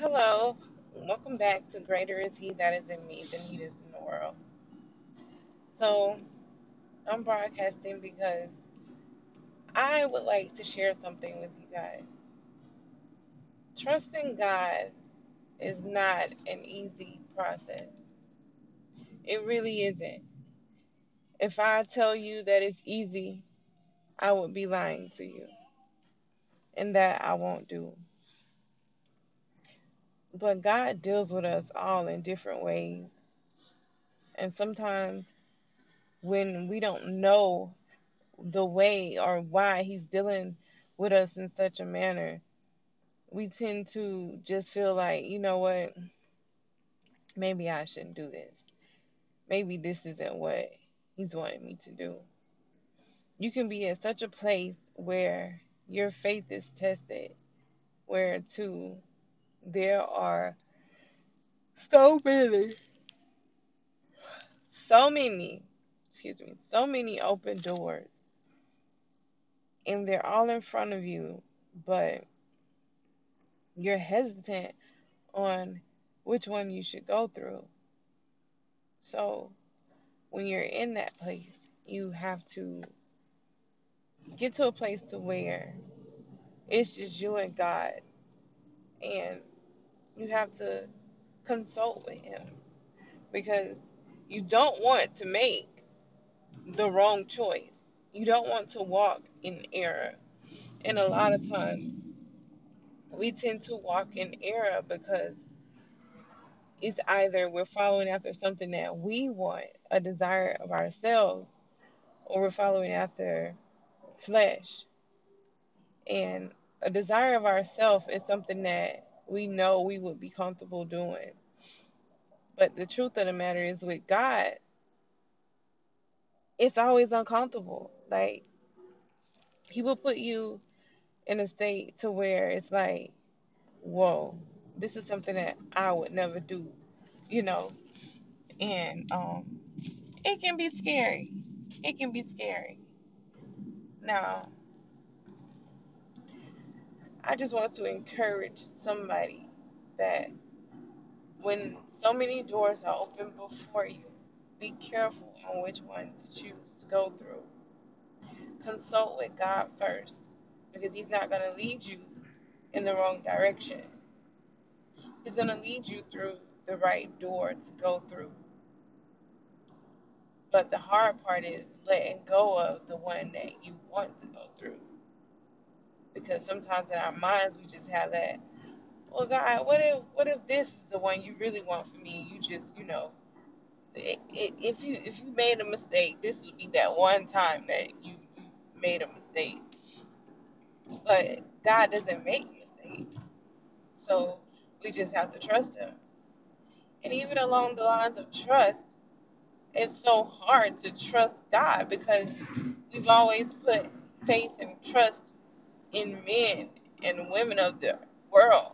Hello, welcome back to Greater is He that is in me than He is in the world. So, I'm broadcasting because I would like to share something with you guys. Trusting God is not an easy process, it really isn't. If I tell you that it's easy, I would be lying to you, and that I won't do. But God deals with us all in different ways. And sometimes when we don't know the way or why he's dealing with us in such a manner, we tend to just feel like, you know what, maybe I shouldn't do this. Maybe this isn't what he's wanting me to do. You can be in such a place where your faith is tested, where too there are so many, so many, excuse me, so many open doors, and they're all in front of you, but you're hesitant on which one you should go through. So when you're in that place, you have to get to a place to where it's just you and God and you have to consult with him because you don't want to make the wrong choice. You don't want to walk in error. And a lot of times we tend to walk in error because it's either we're following after something that we want, a desire of ourselves, or we're following after flesh. And a desire of ourself is something that we know we would be comfortable doing. But the truth of the matter is with God, it's always uncomfortable. Like he will put you in a state to where it's like, whoa, this is something that I would never do, you know. And um it can be scary. It can be scary. Now, I just want to encourage somebody that when so many doors are open before you, be careful on which one to choose to go through. Consult with God first because He's not going to lead you in the wrong direction. He's going to lead you through the right door to go through. But the hard part is letting go of the one that you want to go through. Because sometimes in our minds we just have that, well God, what if what if this is the one you really want for me? You just, you know, if you if you made a mistake, this would be that one time that you made a mistake. But God doesn't make mistakes. So we just have to trust him. And even along the lines of trust, it's so hard to trust God because we've always put faith and trust in men and women of the world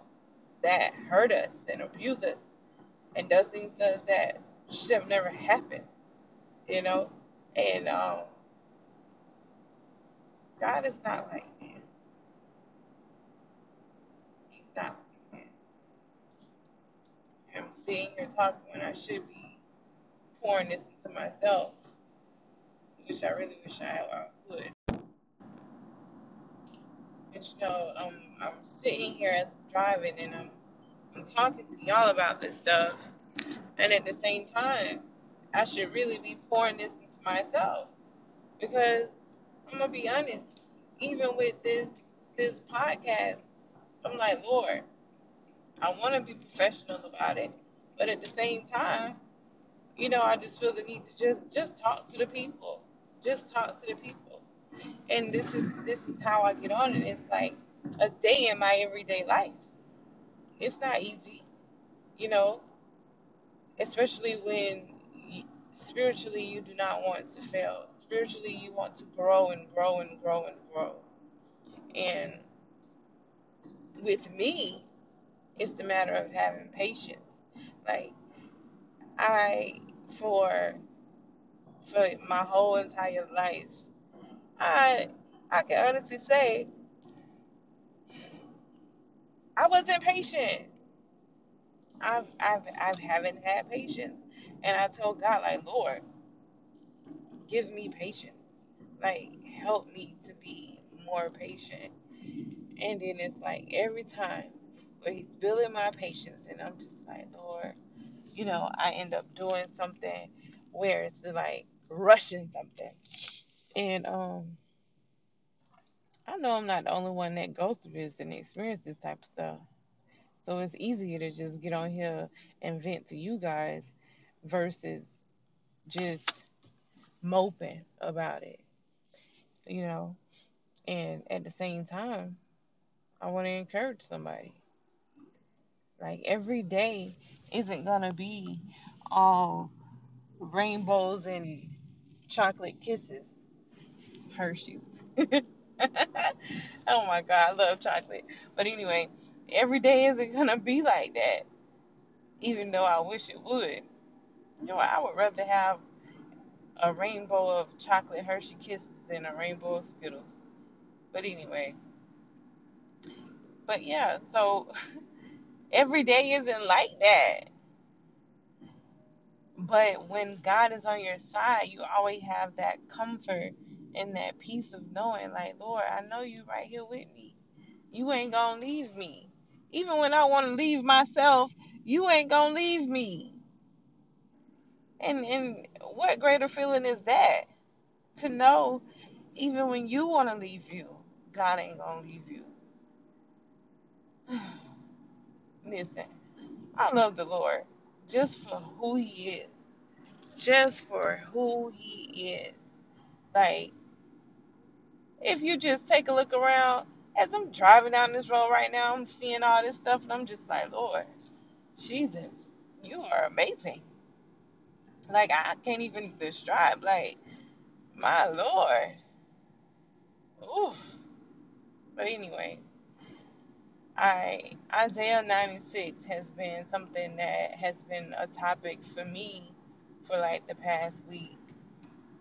that hurt us and abuse us and does things to us that should have never happened, you know? And um, God is not like man. He's not like man. I'm sitting here talking when I should be pouring this into myself, which I really wish I, I would. You know, um, I'm sitting here as I'm driving and I'm I'm talking to y'all about this stuff, and at the same time, I should really be pouring this into myself. Because I'm gonna be honest. Even with this this podcast, I'm like, Lord, I want to be professional about it, but at the same time, you know, I just feel the need to just just talk to the people, just talk to the people, and this is this is how I get on it. It's like a day in my everyday life. It's not easy, you know, especially when spiritually you do not want to fail. Spiritually, you want to grow and grow and grow and grow. And with me, it's a matter of having patience. Like I, for for my whole entire life, I I can honestly say I wasn't patient. I've I've I haven't had patience, and I told God like, Lord, give me patience, like help me to be more patient. And then it's like every time where He's building my patience, and I'm just like, Lord, you know, I end up doing something where it's like rushing something, and um. I know I'm not the only one that goes through this and experience this type of stuff. So it's easier to just get on here and vent to you guys versus just moping about it, you know. And at the same time, I want to encourage somebody. Like every day isn't going to be all rainbows and chocolate kisses, Hershey's. oh my God, I love chocolate. But anyway, every day isn't going to be like that, even though I wish it would. You know, I would rather have a rainbow of chocolate Hershey kisses and a rainbow of Skittles. But anyway, but yeah, so every day isn't like that. But when God is on your side, you always have that comfort and that peace of knowing, like, Lord, I know you right here with me. You ain't gonna leave me. Even when I want to leave myself, you ain't gonna leave me. And and what greater feeling is that? To know even when you want to leave you, God ain't gonna leave you. Listen, I love the Lord just for who He is, just for who He is. Like, if you just take a look around, as I'm driving down this road right now, I'm seeing all this stuff, and I'm just like, Lord, Jesus, you are amazing. Like, I can't even describe, like, my Lord. Oof. But anyway, I Isaiah 96 has been something that has been a topic for me for like the past week.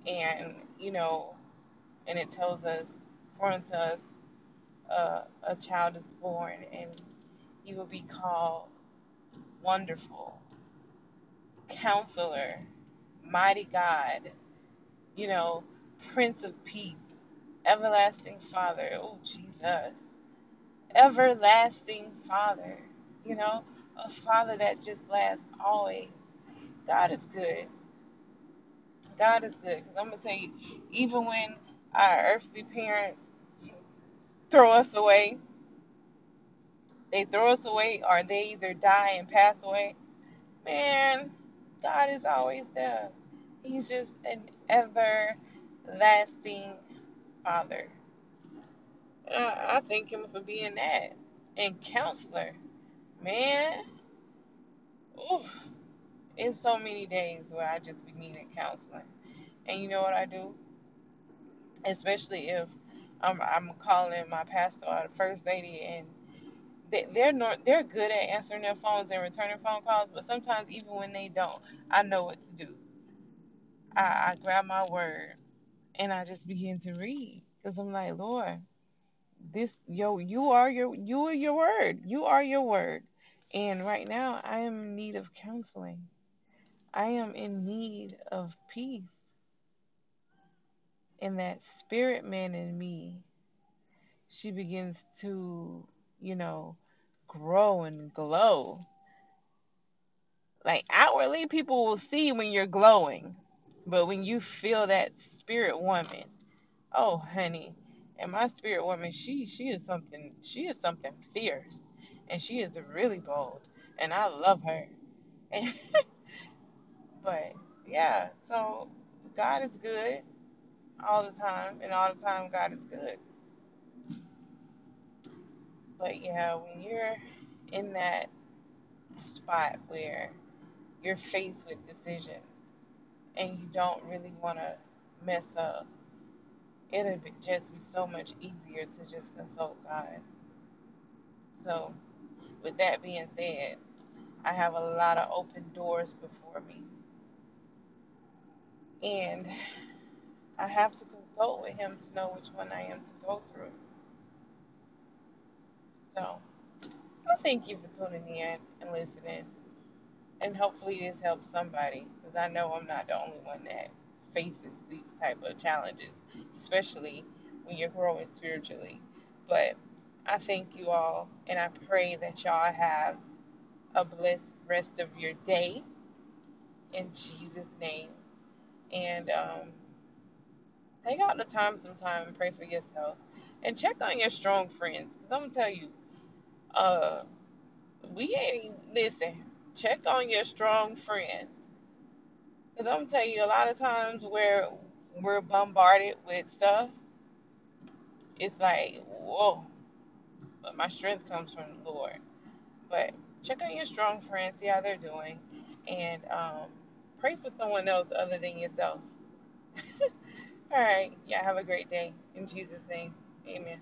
And, you know, and it tells us, for us, uh, a child is born, and he will be called Wonderful, Counselor, Mighty God, you know, Prince of Peace, Everlasting Father. Oh, Jesus. Everlasting Father, you know, a Father that just lasts always. God is good. God is good. Because I'm going to tell you, even when our earthly parents throw us away, they throw us away or they either die and pass away, man, God is always there. He's just an everlasting Father. I, I thank Him for being that. And counselor, man, oof, it's so many days where I just be needing counseling. And you know what I do? Especially if I'm, I'm calling my pastor or the first lady and they, they're not, they're good at answering their phones and returning phone calls, but sometimes even when they don't, I know what to do. I, I grab my word and I just begin to read because I'm like, Lord, this yo, you are your you are your word. You are your word. And right now, I am in need of counseling. I am in need of peace. And that spirit man in me, she begins to, you know, grow and glow. Like outwardly, people will see when you're glowing. But when you feel that spirit woman, oh honey, and my spirit woman, she she is something she is something fierce. And she is really bold. And I love her. And but yeah, so God is good all the time, and all the time God is good. But yeah, when you're in that spot where you're faced with decisions and you don't really want to mess up, it'll be, just be so much easier to just consult God. So, with that being said, I have a lot of open doors before me, and I have to consult with Him to know which one I am to go through. So, I thank you for tuning in and listening. and hopefully this helps somebody because I know I'm not the only one that faces these type of challenges, especially when you're growing spiritually. But I thank you all, and I pray that y'all have a blessed rest of your day in Jesus' name. And um, take out the time sometime and pray for yourself, and check on your strong friends. Cause I'm gonna tell you, uh, we ain't listen. Check on your strong friends Because I'm going to tell you, a lot of times where we're bombarded with stuff, it's like, whoa, but my strength comes from the Lord. But check on your strong friends, see how they're doing, and um, pray for someone else other than yourself. All right, yeah, have a great day. In Jesus' name, amen.